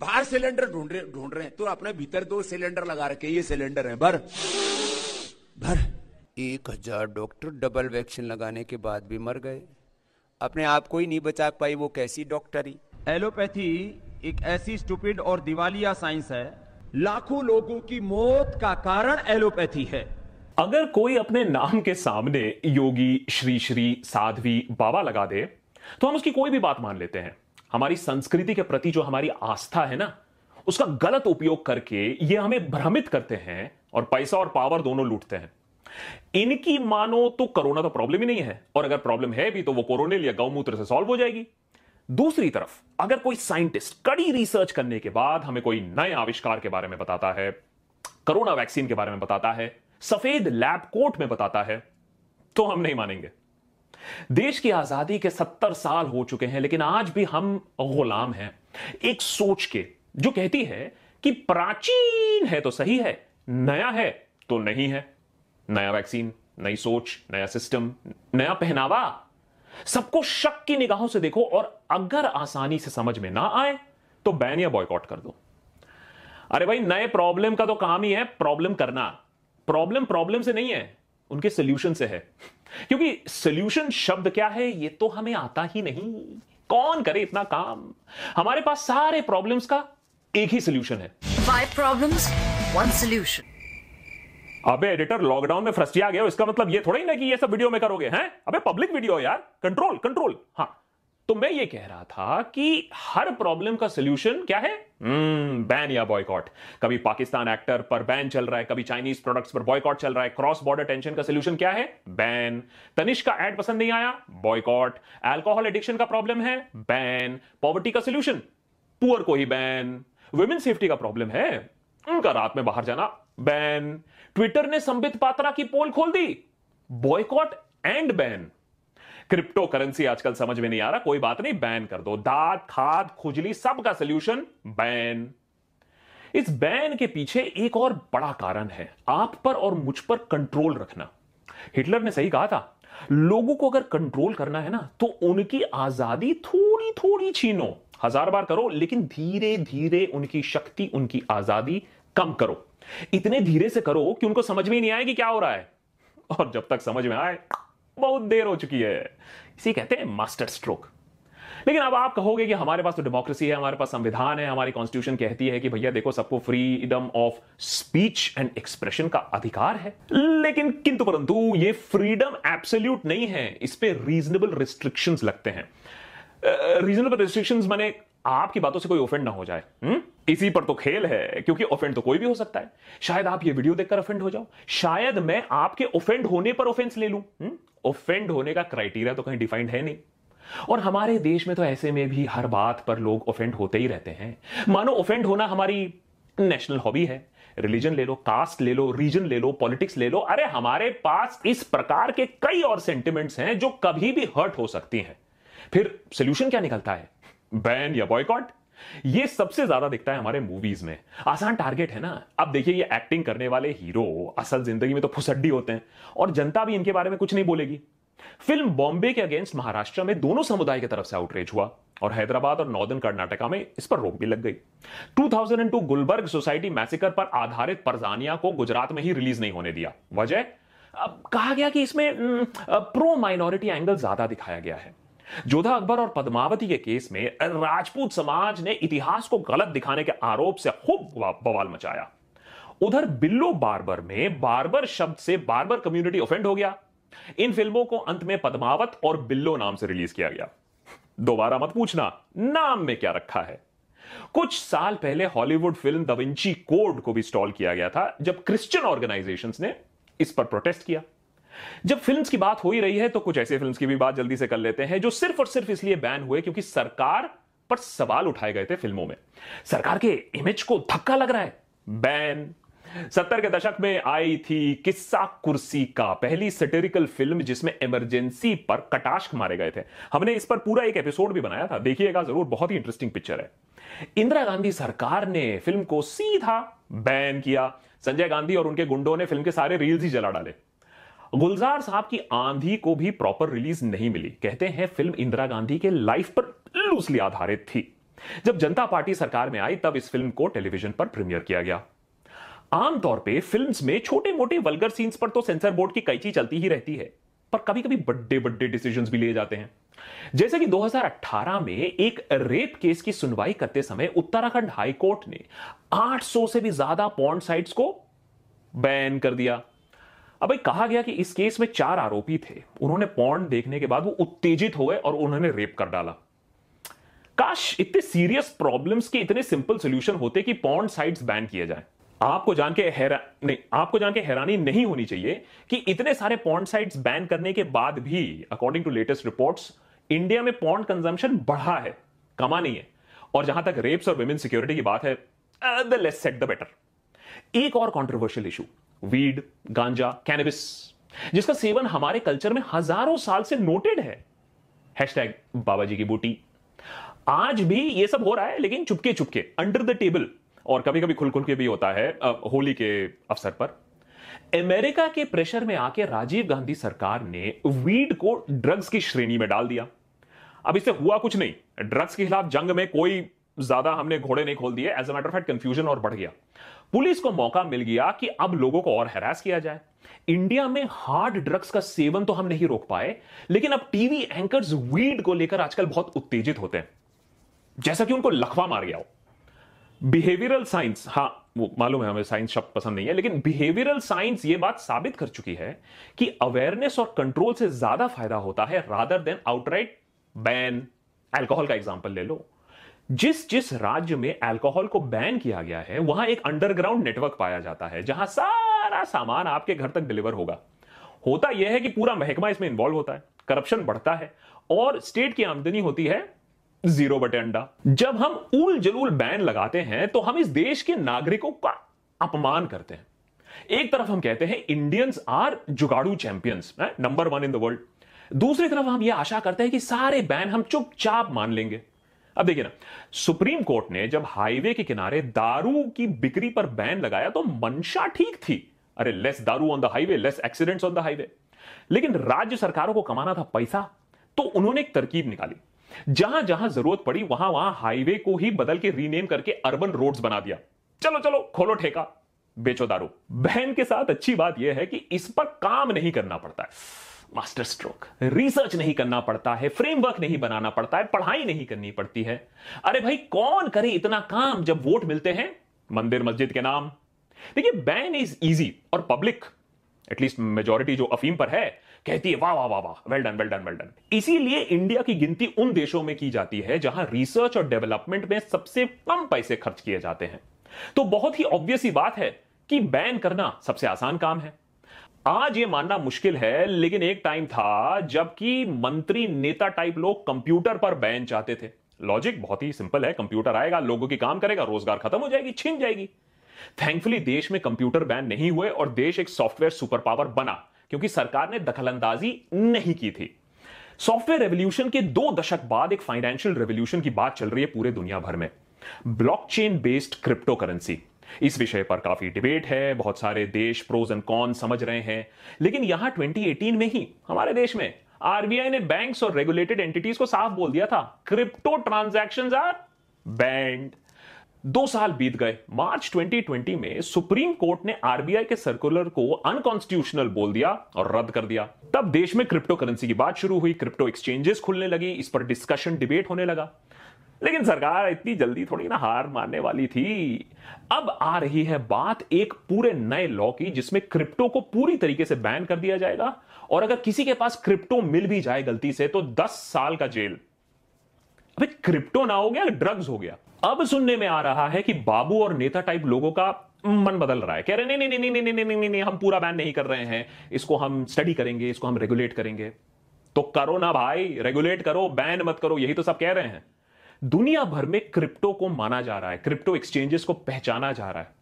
बाहर सिलेंडर ढूंढ रहे ढूंढ रहे हैं। तो अपने भीतर दो सिलेंडर लगा रखे ये सिलेंडर है। भर। भर। एक हज़ार डॉक्टर डबल वैक्सीन लगाने के बाद भी मर गए। अपने आप को ही नहीं बचा पाई वो कैसी डॉक्टरी। एलोपैथी एक ऐसी स्टूपिड और दिवालिया साइंस है। लाखों लोगों की मौत का कारण एलोपैथी है। अगर कोई अपने नाम के सामने योगी श्री श्री साध्वी बाबा लगा दे तो हम उसकी कोई भी बात मान लेते हैं। हमारी संस्कृति के प्रति जो हमारी आस्था है ना, उसका गलत उपयोग करके ये हमें भ्रमित करते हैं और पैसा और पावर दोनों लूटते हैं। इनकी मानो तो कोरोना तो प्रॉब्लम ही नहीं है और अगर प्रॉब्लम है भी तो वो कोरोनिल या गौमूत्र से सॉल्व हो जाएगी। दूसरी तरफ़, अगर कोई साइंटिस्ट कड़ी रिसर्च करने के बाद हमें कोई नए आविष्कार के बारे में बताता है, कोरोना वैक्सीन के बारे में बताता है, सफ़ेद लैब कोट में बताता है तो हम नहीं मानेंगे। देश की आज़ादी के सत्तर साल हो चुके हैं, लेकिन आज भी हम गुलाम हैं। एक सोच के, जो कहती है कि प्राचीन है तो सही है, नया है तो नहीं है। नया वैक्सीन, नई सोच, नया सिस्टम, नया पहनावा, सबको शक की निगाहों से देखो और अगर आसानी से समझ में ना आए तो बैन या बॉयकॉट कर दो। अरे भाई, नए प्रॉब्लम का तो काम ही है प्रॉब्लम करना। प्रॉब्लम प्रॉब्लम से नहीं है। उनके सोल्यूशन से है। क्योंकि सोल्यूशन शब्द क्या है ये तो हमें आता ही नहीं। कौन करे इतना काम? हमारे पास सारे प्रॉब्लम्स का एक ही सोल्यूशन है। Five solution. अबे एडिटर लॉकडाउन में फ्रस्टिया गया इसका मतलब ये थोड़ा ही ना कि ये सब वीडियो में करोगे हैं? अबे पब्लिक वीडियो यार। कंट्रोल कंट्रोल हाँ। तो मैं ये कह रहा था कि हर प्रॉब्लम का सोल्यूशन क्या है? बैन या बॉयकॉट कभी पाकिस्तान एक्टर पर बैन चल रहा है, कभी चाइनीज़ प्रोडक्ट्स पर बॉयकॉट चल रहा है। क्रॉस बॉर्डर टेंशन का सोल्यूशन क्या है? बैन तनिष का एड पसंद नहीं आया? बॉयकॉट अल्कोहल एडिक्शन का प्रॉब्लम है? बैन पॉवर्टी का सोल्यूशन पुअर को ही बैन वुमेन सेफ्टी का प्रॉब्लम है? उनका रात में बाहर जाना? बैन ट्विटर ने संबित पात्रा की पोल खोल दी? Boycott and ban crypto currency आजकल समझ में नहीं आ रहा, कोई बात नहीं, बैन कर दो। दांत, खाद, खुजली, सबका सोल्यूशन बैन। इस बैन के पीछे एक और बड़ा कारण है, आप पर और मुझ पर कंट्रोल रखना। हिटलर ने सही कहा था, लोगों को अगर कंट्रोल करना है ना तो उनकी आज़ादी थोड़ी थोड़ी छीनो। हज़ार बार करो, लेकिन धीरे धीरे उनकी शक्ति, उनकी आज़ादी कम करो। इतने धीरे से करो कि उनको समझ में नहीं आए कि क्या हो रहा है। और जब तक समझ में आए बहुत देर हो चुकी है। इसी कहते हैं मास्टर स्ट्रोक लेकिन अब आप कहोगे कि हमारे पास तो डेमोक्रेसी है, हमारे पास संविधान है, हमारी कॉन्स्टिट्यूशन कहती है कि भैया देखो सबको freedom of speech and expression का अधिकार है। लेकिन किंतु परंतु ये फ्रीडम एब्सोल्यूट नहीं है, इस पर रीजनेबल रिस्ट्रिक्शंस लगते हैं। रीजनेबल रिस्ट्रिक्शंस माने आपकी बातों से कोई ऑफेंड ना हो जाए हुँ? इसी पर तो खेल है, क्योंकि ऑफेंड तो कोई भी हो सकता है। शायद आप ये वीडियो देखकर ऑफेंड हो जाओ। शायद मैं आपके ऑफेंड होने पर ऑफेंस ले लूँ। ऑफेंड होने का क्राइटेरिया तो कहीं डिफाइंड है नहीं। और हमारे देश में तो ऐसे में भी हर बात पर लोग ऑफेंड होते ही रहते हैं। मानो ऑफेंड होना हमारी नेशनल हॉबी है। रिलीजन ले लो कास्ट ले लो रीजन ले लो पॉलिटिक्स ले लो। अरे, हमारे पास इस प्रकार के कई और सेंटिमेंट्स हैं जो कभी भी हर्ट हो सकती हैं। फिर सोल्यूशन क्या निकलता है? बैन या बॉयकॉट ये सबसे ज़्यादा दिखता है हमारे मूवीज़ में। आसान टारगेट है ना। अब देखिए, ये एक्टिंग करने वाले हीरो असल ज़िंदगी में तो फुसड्डी होते हैं और जनता भी इनके बारे में कुछ नहीं बोलेगी। फ़िल्म बॉम्बे के अगेंस्ट महाराष्ट्र में दोनों समुदाय की तरफ़ से आउटरीच हुआ और हैदराबाद और नॉर्दर्न कर्नाटका में इस पर रोक भी लग गई। 2002 गुलबर्ग सोसाइटी मैसेकर पर आधारित परजानिया को गुजरात में ही रिलीज़ नहीं होने दिया। वजह? कहा गया कि इसमें प्रो माइनॉरिटी एंगल ज़्यादा दिखाया गया है। जोधा अकबर और पद्मावती के केस में राजपूत समाज ने इतिहास को गलत दिखाने के आरोप से खूब बवाल मचाया। उधर बिल्लो बार्बर में बार्बर शब्द से बार्बर कम्युनिटी ऑफेंड हो गया। इन फ़िल्मों को अंत में पद्मावत और बिल्लो नाम से रिलीज़ किया गया। दोबारा मत पूछना, नाम में क्या रखा है? कुछ साल पहले हॉलीवुड फ़िल्म दविंची कोड को भी स्टॉल किया गया था, जब क्रिश्चियन ऑर्गेनाइजेशंस ने इस पर प्रोटेस्ट किया। जब फिल्म्स की बात हो ही रही है तो कुछ ऐसे फिल्म्स की भी बात जल्दी से कर लेते हैं, जो सिर्फ़ और सिर्फ़ इसलिए बैन हुए क्योंकि सरकार पर सवाल उठाए गए थे फ़िल्मों में। सरकार के इमेज को धक्का लग रहा है। बैन सत्तर के दशक में आई थी किस्सा कुर्सी का पहली सेटेरिकल फ़िल्म जिसमें इमरजेंसी पर कटाश मारे गए थे। हमने इस पर पूरा एक एपिसोड भी बनाया था। देखिएगा ज़रूर, बहुत ही इंटरेस्टिंग पिक्चर है। इंदिरा गांधी सरकार ने फ़िल्म को सीधा बैन किया। संजय गांधी और उनके गुंडों ने फ़िल्म के सारे रील्स ही जला डाले। गुलजार साहब की आंधी को भी प्रॉपर रिलीज़ नहीं मिली। कहते हैं फ़िल्म इंदिरा गांधी के लाइफ पर लूसली आधारित थी। जब जनता पार्टी सरकार में आई, तब इस फ़िल्म को टेलीविज़न पर प्रीमियर किया गया। आमतौर पे फिल्म्स में छोटे मोटे वल्गर सीन्स पर तो सेंसर बोर्ड की कैची चलती ही रहती है, पर कभी कभी बड़े बड़े डिसीज़न भी लिए जाते हैं। जैसे कि 2018 में एक रेप केस की सुनवाई करते समय उत्तराखंड हाईकोर्ट ने 800 से भी ज़्यादा पॉन्ड साइट्स को बैन कर दिया। अब भाई कहा गया कि इस केस में चार आरोपी थे। उन्होंने पॉन्ड देखने के बाद वो उत्तेजित हो गए और उन्होंने रेप कर डाला। काश इतने सीरियस प्रॉब्लम्स के इतने सिंपल सोल्यूशन होते कि पॉन्ड साइट्स बैन किए जाए। आपको जान के हैरा, नहीं, आपको जान के हैरानी नहीं होनी चाहिए कि इतने सारे पॉन्ड साइट्स बैन करने के बाद भी according to latest reports India में पॉन्ड कंजम्पशन बढ़ा है, कमा नहीं है। और जहाँ तक रेप्स और वुमेन सिक्योरिटी की बात है the less said the better एक और कंट्रोवर्शियल इशू वीड गांजा कैनबिस जिसका सेवन हमारे कल्चर में हज़ारों साल से नोटेड है। हैशटैग बाबा जी की बूटी। आज भी ये सब हो रहा है, लेकिन Chupke Chupke under the table और कभी कभी खुल खुल के भी होता है होली के अवसर पर। अमेरिका के प्रेशर में आके राजीव गांधी सरकार ने वीड को ड्रग्स की श्रेणी में डाल दिया। अब इससे हुआ कुछ नहीं। ड्रग्स के खिलाफ जंग में कोई ज़्यादा हमने घोड़े नहीं खोल दिए। As a matter fact confusion और बढ़ गया। पुलिस को मौका मिल गया कि अब लोगों को और हैरास किया जाए। इंडिया में हार्ड ड्रग्स का सेवन तो हम नहीं रोक पाए, लेकिन अब टीवी एंकर्स वीड को लेकर आजकल बहुत उत्तेजित होते हैं। जैसा कि उनको लखवा मार गया हो। बिहेवियरल साइंस हाँ वो मालूम है हमें साइंस शब्द पसंद नहीं है, लेकिन बिहेवियरल साइंस ये बात साबित कर चुकी है कि अवेयरनेस और कंट्रोल से ज़्यादा फ़ायदा होता है rather than outright ban alcohol का एग्ज़ाम्पल ले लो। जिस जिस राज्य में अल्कोहल को बैन किया गया है, वहाँ एक अंडरग्राउंड नेटवर्क पाया जाता है, जहाँ सारा सामान आपके घर तक डिलीवर होगा। होता यह है कि पूरा महकमा इसमें इन्वॉल्व होता है करप्शन बढ़ता है और स्टेट की आमदनी होती है ज़ीरो बटे अंडा। जब हम उल जलूल बैन लगाते हैं तो हम इस देश के नागरिकों का अपमान करते हैं। एक तरफ़ हम कहते हैं Indians are जुगाड़ू champions number one in the world दूसरी तरफ़ हम यह आशा करते हैं कि सारे बैन हम चुपचाप मान लेंगे। अब देखिए ना, सुप्रीम कोर्ट ने जब हाईवे के किनारे दारू की बिक्री पर बैन लगाया तो मंशा ठीक थी। अरे लेस दारू on the highway less accidents on the highway लेकिन राज्य सरकारों को कमाना था पैसा तो उन्होंने एक तरकीब निकाली। जहाँ जहाँ ज़रूरत पड़ी, वहाँ वहाँ हाईवे को ही बदल के रीनेम करके अर्बन रोड्स बना दिया। चलो चलो, खोलो ठेका, बेचो दारू। बहन के साथ अच्छी बात यह है कि इस पर काम नहीं करना पड़ता है। मास्टर स्ट्रोक रिसर्च नहीं करना पड़ता है फ्रेमवर्क नहीं बनाना पड़ता है, पढ़ाई नहीं करनी पड़ती है। अरे भाई, कौन करे इतना काम जब वोट मिलते हैं? मंदिर मस्जिद के नाम। देखिए बैन इज़ इजी और पब्लिक एटलीस्ट मेजोरिटी जो अफीम पर है, कहती है, वाह वाह वाह वाह well done well done well done इसीलिए इंडिया की गिनती उन देशों में की जाती है जहाँ रिसर्च और डेवलपमेंट में सबसे कम पैसे खर्च किए जाते हैं। तो बहुत ही ऑब्वियस ही बात है कि बैन करना सबसे आसान काम है। आज ये मानना मुश्किल है, लेकिन एक टाइम था जबकि मंत्री नेता टाइप लोग कंप्यूटर पर बैन चाहते थे। लॉजिक बहुत ही सिंपल है कंप्यूटर आएगा, लोगों की काम करेगा, रोज़गार खत्म हो जाएगी, छिन जाएगी। थैंकफुली देश में कंप्यूटर बैन नहीं हुए और देश एक सॉफ्टवेयर सुपर पावर बना, क्योंकि सरकार ने दखलंदाजी नहीं की थी। सॉफ्टवेयर रेवोल्यूशन के दो दशक बाद एक फाइनेंशियल रेवोल्यूशन की बात चल रही है पूरे दुनिया भर में। ब्लॉकचेन बेस्ड क्रिप्टो करेंसी इस विषय पर काफ़ी डिबेट है, बहुत सारे देश प्रोज एंड कॉन समझ रहे हैं। लेकिन यहाँ 2018 में ही, हमारे देश में आरबीआई ने बैंक्स और रेगुलेटेड एंटिटीज को साफ़ बोल दिया था क्रिप्टो ट्रांजैक्शंस आर बैंड दो साल बीत गए, मार्च 2020 में सुप्रीम कोर्ट ने आरबीआई के सर्कुलर को अनकॉन्स्टिट्यूशनल बोल दिया और रद्द कर दिया। तब देश में क्रिप्टो करेंसी की बात शुरू हुई क्रिप्टो एक्सचेंजेस खुलने लगी, इस पर डिस्कशन डिबेट होने लगा। लेकिन सरकार इतनी जल्दी थोड़ी ना हार मानने वाली थी। अब आ रही है बात एक पूरे नए लॉ की, जिसमें क्रिप्टो को पूरी तरीके से बैन कर दिया जाएगा। और अगर किसी के पास क्रिप्टो मिल भी जाए गलती से तो 10 साल का जेल। अबे, क्रिप्टो ना हो गया, ड्रग्स हो गया। अब सुनने में आ रहा है कि बाबू और नेता टाइप लोगों का मन बदल रहा है। कह रहे, नहीं नहीं नहीं नहीं नहीं नहीं नहीं नहीं हम पूरा बैन नहीं कर रहे हैं। इसको हम स्टडी करेंगे, इसको हम रेगुलेट करेंगे। तो करो ना भाई रेगुलेट करो, बैन मत करो, यही तो सब कह रहे हैं। दुनिया भर में क्रिप्टो को माना जा रहा है, क्रिप्टो एक्सचेंजेस को पहचाना जा रहा है।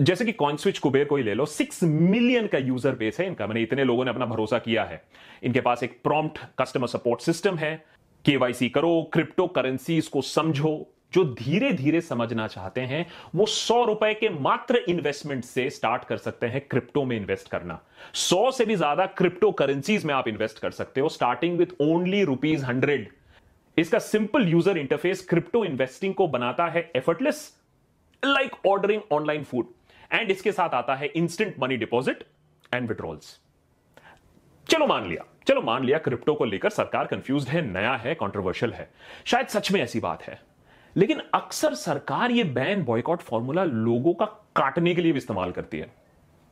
जैसे कि कॉइन स्विच कुबेर को ही ले लो सिक्स मिलियन का यूज़र बेस है इनका। मैंने इतने लोगों ने अपना भरोसा किया है। इनके पास एक प्रॉम्प्ट कस्टमर सपोर्ट सिस्टम है। केवाईसी करो क्रिप्टो करेंसी को समझो। जो धीरे धीरे समझना चाहते हैं, वो सौ रुपए के मात्र इन्वेस्टमेंट से स्टार्ट कर सकते हैं क्रिप्टो में इन्वेस्ट करना। सौ से भी ज़्यादा क्रिप्टो करेंसीज में आप इन्वेस्ट कर सकते हो starting with only rupees hundred इसका simple user interface crypto investing को बनाता है effortless like ordering online food and इसके साथ आता है instant money deposit and withdrawals चलो मान लिया। चलो मान लिया क्रिप्टो को लेकर सरकार कंफ्यूज है, नया है कॉन्ट्रोवर्शियल है। शायद सच में ऐसी बात है। लेकिन अक्सर सरकार ये बैन बॉयकॉट फॉर्मूला लोगों का काटने के लिए भी इस्तेमाल करती है।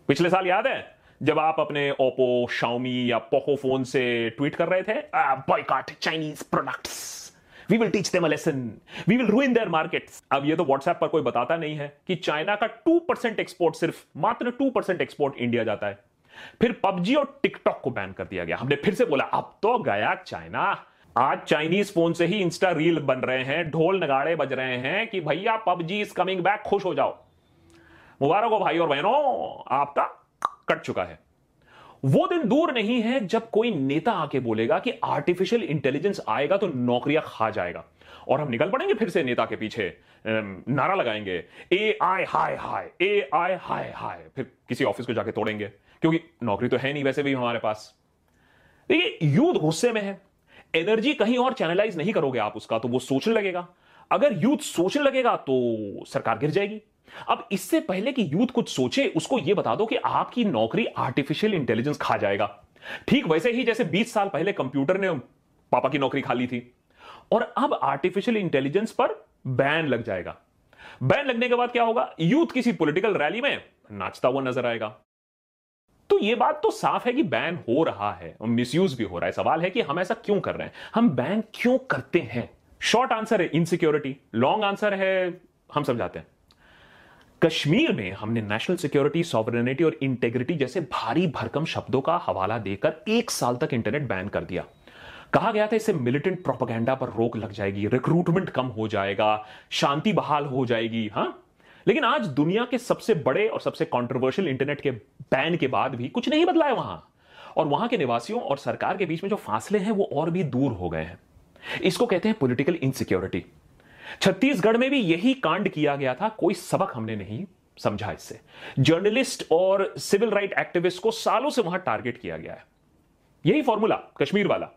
पिछले साल याद है, जब आप अपने ओप्पो शाओमी या पोको फ़ोन से ट्वीट कर रहे थे boycott Chinese products we will teach them a lesson we will ruin their markets अब ये तो व्हाट्सएप पर कोई बताता नहीं है कि चाइना का टू परसेंट एक्सपोर्ट सिर्फ़, मात्र टू परसेंट एक्सपोर्ट इंडिया जाता है। फिर पबजी और टिकटॉक को बैन कर दिया गया। हमने फिर से बोला, अब तो गया चाइना आज चाइनीज़ फ़ोन से ही इंस्टा रील बन रहे हैं, ढोल नगाड़े बज रहे हैं कि भैया पबजी इज़ कमिंग बैक खुश हो जाओ। मुबारक हो भाई और बहनों, आपका कट चुका है। वो दिन दूर नहीं है जब कोई नेता आके बोलेगा कि आर्टिफिशियल इंटेलिजेंस आएगा तो नौकरियाँ खा जाएगा। और हम निकल पड़ेंगे फिर से नेता के पीछे। नारा लगाएँगे। ए आई हाय हाय ए आई हाय हाय फिर किसी ऑफ़िस को जाके तोड़ेंगे। क्योंकि नौकरी तो है नहीं वैसे भी हमारे पास। देखिए, यूथ गुस्से में है। एनर्जी कहीं और चैनलाइज नहीं करोगे आप उसका तो वो सोचने लगेगा। अगर यूथ सोचने लगेगा तो सरकार गिर जाएगी। अब इससे पहले कि यूथ कुछ सोचे, उसको यह बता दो कि आपकी नौकरी आर्टिफिशियल इंटेलिजेंस खा जाएगा। ठीक वैसे ही जैसे 20 साल पहले कंप्यूटर ने पापा की नौकरी खा ली थी। और अब आर्टिफिशियल इंटेलिजेंस पर बैन लग जाएगा। बैन लगने के बाद क्या होगा? यूथ किसी पॉलिटिकल रैली में नाचता हुआ नज़र आएगा। तो यह बात तो साफ़ है कि बैन हो रहा है और मिसयूज भी हो रहा है। सवाल है कि हम ऐसा क्यों कर रहे हैं? हम बैन क्यों करते हैं? शॉर्ट आंसर है इनसिक्योरिटी लॉन्ग आंसर है, हम समझाते हैं। कश्मीर में हमने नेशनल सिक्योरिटी सॉवरेनिटी और इंटेग्रिटी जैसे भारी भरकम शब्दों का हवाला देकर एक साल तक इंटरनेट बैन कर दिया। कहा गया था इससे मिलिटेंट प्रोपागेंडा पर रोक लग जाएगी रिक्रूटमेंट कम हो जाएगा, शांति बहाल हो जाएगी, हाँ? लेकिन आज दुनिया के सबसे बड़े और सबसे कॉन्ट्रोवर्शियल इंटरनेट के बैन के बाद भी कुछ नहीं बदला है वहाँ। और वहाँ के निवासियों और सरकार के बीच में जो फासले हैं वो और भी दूर हो गए हैं। इसको कहते हैं पॉलिटिकल इनसिक्योरिटी छत्तीसगढ़ में भी यही कांड किया गया था, कोई सबक हमने नहीं समझा इससे। जर्नलिस्ट और सिविल राइट एक्टिविस्ट को सालों से वहाँ टारगेट किया गया है। यही फॉर्मूला, कश्मीर वाला।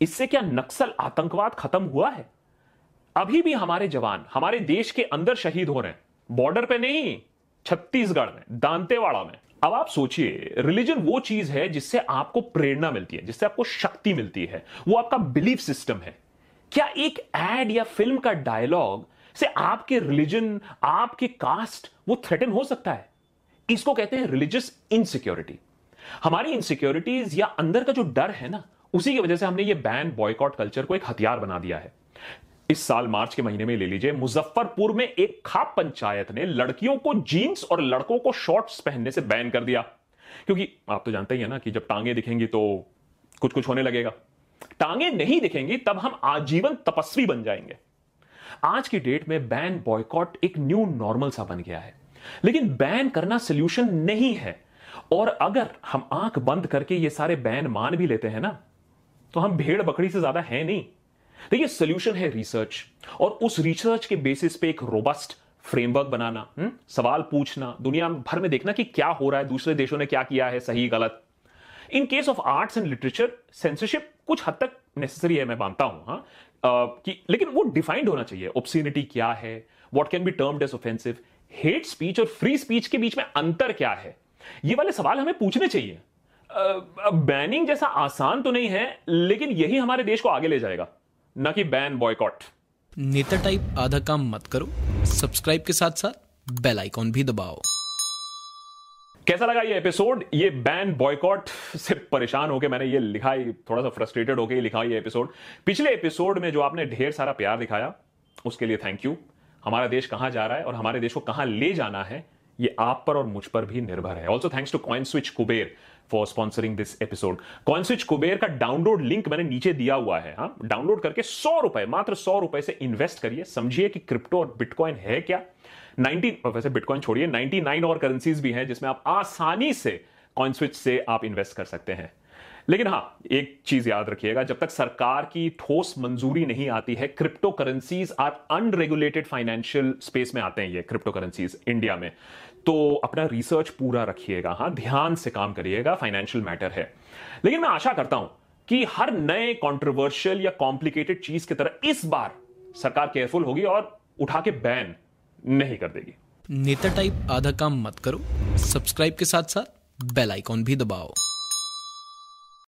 इससे क्या नक्सल आतंकवाद खत्म हुआ है? अभी भी हमारे जवान, हमारे देश के अंदर शहीद हो रहे हैं। बॉर्डर पे नहीं, छत्तीसगढ़ में, दांतेवाड़ा में। अब आप सोचिए, रिलीजन वो चीज़ है जिससे आपको प्रेरणा मिलती है, जिससे आपको शक्ति मिलती है। वो आपका बिलीफ सिस्टम है। क्या एक एड या फ़िल्म का डायलॉग से आपके रिलीजन आपके कास्ट वो थ्रेटन हो सकता है? इसको कहते हैं रिलीजियस इनसिक्योरिटी हमारी इनसिक्योरिटीज या अंदर का जो डर है ना, उसी की वजह से हमने ये बैन बॉयकॉट कल्चर को एक हथियार बना दिया है। इस साल मार्च के महीने में ले लीजिए, मुजफ्फरपुर में एक खाप पंचायत ने लड़कियों को जीन्स और लड़कों को शॉर्ट्स पहनने से बैन कर दिया। क्योंकि आप तो जानते ही है ना कि जब टांगे दिखेंगी तो कुछ कुछ होने लगेगा। टांगे नहीं दिखेंगी तब हम आजीवन तपस्वी बन जाएँगे। आज की डेट में बैन बॉयकॉट एक न्यू नॉर्मल सा बन गया है। लेकिन बैन करना सोल्यूशन नहीं है। और अगर हम आँख बंद करके ये सारे बैन मान भी लेते हैं ना तो हम भेड़ बकरी से ज़्यादा है नहीं। देखिए सोल्यूशन है रिसर्च और उस रिसर्च के बेसिस पे एक रोबस्ट फ्रेमवर्क बनाना हुँ? हम्म, सवाल पूछना दुनिया भर में देखना कि क्या हो रहा है दूसरे देशों ने क्या किया है सही गलत। In case of arts and literature censorship कुछ हद तक नेसेसरी है, मैं मानता हूँ हाँ। कि, लेकिन वो डिफाइंड होना चाहिए। ओप्सिनिटी क्या है? What can be termed as offensive hate speech और फ्री स्पीच के बीच में अंतर क्या है? ये वाले सवाल हमें पूछने चाहिए। बैनिंग जैसा आसान तो नहीं है, लेकिन यही हमारे देश को आगे ले जाएगा। ना कि बैन बॉयकॉट नेता टाइप आधा काम मत करो। सब्सक्राइब के साथ साथ बेल आइकॉन भी दबाओ। कैसा लगा ये एपिसोड ये बैन बॉयकॉट से परेशान होकर मैंने ये लिखा ही थोड़ा सा फ्रस्ट्रेटेड होकर लिखा ये एपिसोड पिछले एपिसोड में जो आपने ढेर सारा प्यार दिखाया, उसके लिए थैंक यू हमारा देश कहाँ जा रहा है और हमारे देश को कहाँ ले जाना है ये आप पर और मुझ पर भी निर्भर है। Also thanks to CoinSwitch Kuber for sponsoring this episode CoinSwitch Kuber का डाउनलोड लिंक मैंने नीचे दिया हुआ है हाँ। डाउनलोड करके सौ रुपए, मात्र सौ रुपए से इन्वेस्ट करिए। समझिए कि क्रिप्टो और बिटकॉइन है क्या? 90 वैसे बिटकॉइन छोड़िए 99 और करेंसीज भी हैं जिसमें आप आसानी से कॉइन स्विच से आप इन्वेस्ट कर सकते हैं। लेकिन हाँ एक चीज़ याद रखिएगा, जब तक सरकार की ठोस मंजूरी नहीं आती है crypto currencies are unregulated financial space में आते हैं ये क्रिप्टो करेंसीज इंडिया में। तो अपना रिसर्च पूरा रखिएगा। हाँ ध्यान से काम करिएगा फाइनेंशियल मैटर है। लेकिन मैं आशा करता हूँ कि हर नए कॉन्ट्रोवर्शियल या कॉम्प्लिकेटेड चीज़ की तरह इस बार सरकार केयरफुल होगी और उठा के बैन नहीं कर देगी। नेता टाइप आधा काम मत करो। सब्सक्राइब के साथ साथ बेल आइकॉन भी दबाओ।